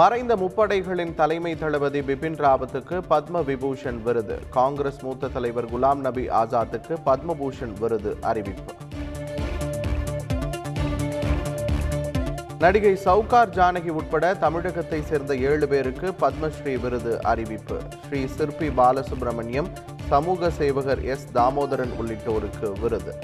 மறைந்த முப்படைகளின் தலைமை தளபதி பிபின் ராவத்துக்கு பத்ம விபூஷன் விருது. காங்கிரஸ் மூத்த தலைவர் குலாம் நபி ஆசாத்துக்கு பத்மபூஷன் விருது அறிவிப்பு. நடிகை சவுகார் ஜானகி உட்பட தமிழகத்தை சேர்ந்த ஏழு பேருக்கு பத்மஸ்ரீ விருது அறிவிப்பு. ஸ்ரீ சிற்பி பாலசுப்ரமணியம் சமூக சேவகர் எஸ் தாமோதரன் உள்ளிட்டோருக்கு விருது.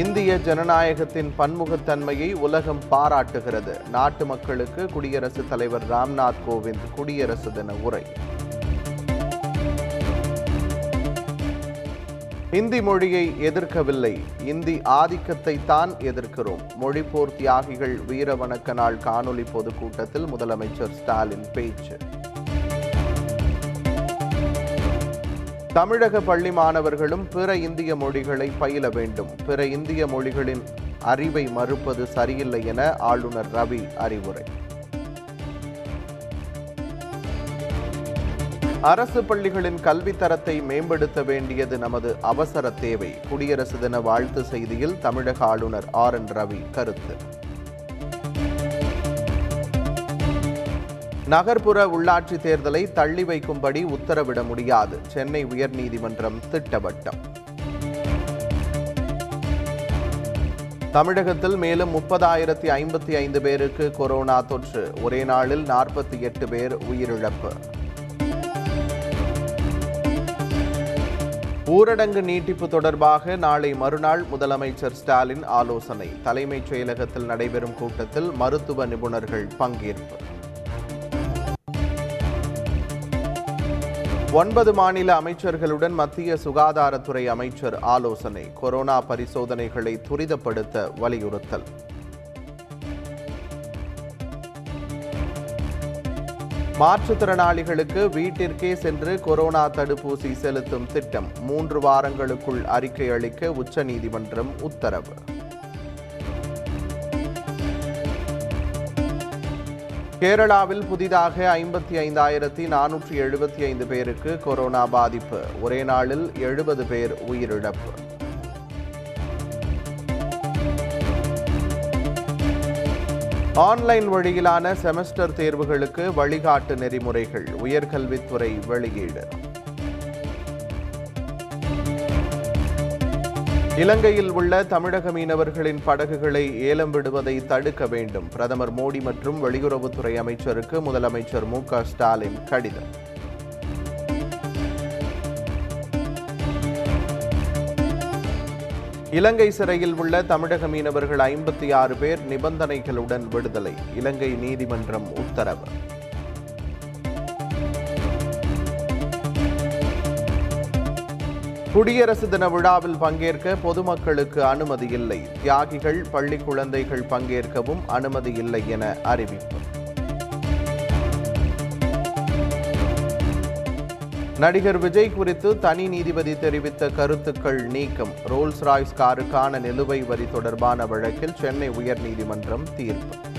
இந்திய ஜனநாயகத்தின் பன்முகத்தன்மையை உலகம் பாராட்டுகிறது. நாட்டு மக்களுக்கு குடியரசுத் தலைவர் ராம்நாத் கோவிந்த் குடியரசு தின உரை. இந்தி மொழியை எதிர்க்கவில்லை. இந்தி ஆதிக்கத்தை தான் எதிர்க்கிறோம். மொழிப்போர் தியாகிகள் வீரவணக்க நாள் காணொலி பொதுக்கூட்டத்தில் முதலமைச்சர் ஸ்டாலின் பேச்சு. தமிழக பள்ளி மாணவர்களும் பிற இந்திய மொழிகளை பயில வேண்டும். பிற இந்திய மொழிகளின் அறிவை மறுப்பது சரியில்லை என ஆளுநர் ரவி அறிவுரை. அரசு பள்ளிகளின் கல்வி தரத்தை மேம்படுத்த வேண்டியது நமது அவசர தேவை. குடியரசு தின வாழ்த்து செய்தியில் தமிழக ஆளுநர் ஆர் என் ரவி கருத்து. நகர்ப்புற உள்ளாட்சி தேர்தலை தள்ளி வைக்கும்படி உத்தரவிட முடியாது. சென்னை உயர்நீதிமன்றம் திட்டவட்டம். தமிழகத்தில் மேலும் முப்பதாயிரத்தி ஐம்பத்தி ஐந்து பேருக்கு கொரோனா தொற்று. ஒரே நாளில் நாற்பத்தி எட்டு பேர் உயிரிழப்பு. ஊரடங்கு நீட்டிப்பு தொடர்பாக நாளை மறுநாள் முதலமைச்சர் ஸ்டாலின் ஆலோசனை. தலைமைச் செயலகத்தில் நடைபெறும் கூட்டத்தில் மருத்துவ நிபுணர்கள் பங்கேற்பு. ஒன்பது மாநில அமைச்சர்களுடன் மத்திய சுகாதாரத்துறை அமைச்சர் ஆலோசனை கொரோனா பரிசோதனைகளை துரிதப்படுத்த வலியுறுத்தல். மாற்றுத்திறனாளிகளுக்கு வீட்டிற்கே சென்று கொரோனா தடுப்பூசி செலுத்தும் திட்டம் மூன்று வாரங்களுக்குள் அறிக்கை அளிக்க உச்சநீதிமன்றம் உத்தரவு. கேரளாவில் புதிதாக ஐம்பத்தி ஐந்தாயிரத்தி நானூற்றி எழுபத்தி ஐந்து பேருக்கு கொரோனா பாதிப்பு. ஒரே நாளில் எழுபது பேர் உயிரிழப்பு. ஆன்லைன் வழியிலான செமஸ்டர் தேர்வுகளுக்கு வழிகாட்டு நெறிமுறைகள் உயர்கல்வித்துறை வெளியீடு. இலங்கையில் உள்ள தமிழக மீனவர்களின் படகுகளை ஏலம் விடுவதை தடுக்க வேண்டும். பிரதமர் மோடி மற்றும் வெளியுறவுத்துறை அமைச்சருக்கு முதலமைச்சர் மு க ஸ்டாலின் கடிதம். இலங்கை சிறையில் உள்ள தமிழக மீனவர்கள் ஐம்பத்தி ஆறு பேர் நிபந்தனைகளுடன் விடுதலை. இலங்கை நீதிமன்றம் உத்தரவு. குடியரசு தின விழாவில் பங்கேற்க பொதுமக்களுக்கு அனுமதி இல்லை. தியாகிகள் பள்ளி குழந்தைகள் பங்கேற்கவும் அனுமதி இல்லை என அறிவிப்பு. நடிகர் விஜய் குறித்து தனி நீதிபதி தெரிவித்த கருத்துக்கள் நீக்கம். ரோல்ஸ் ராய்ஸ் காருக்கான நிலுவை வரி தொடர்பான வழக்கில் சென்னை உயர்நீதிமன்றம் தீர்ப்பு.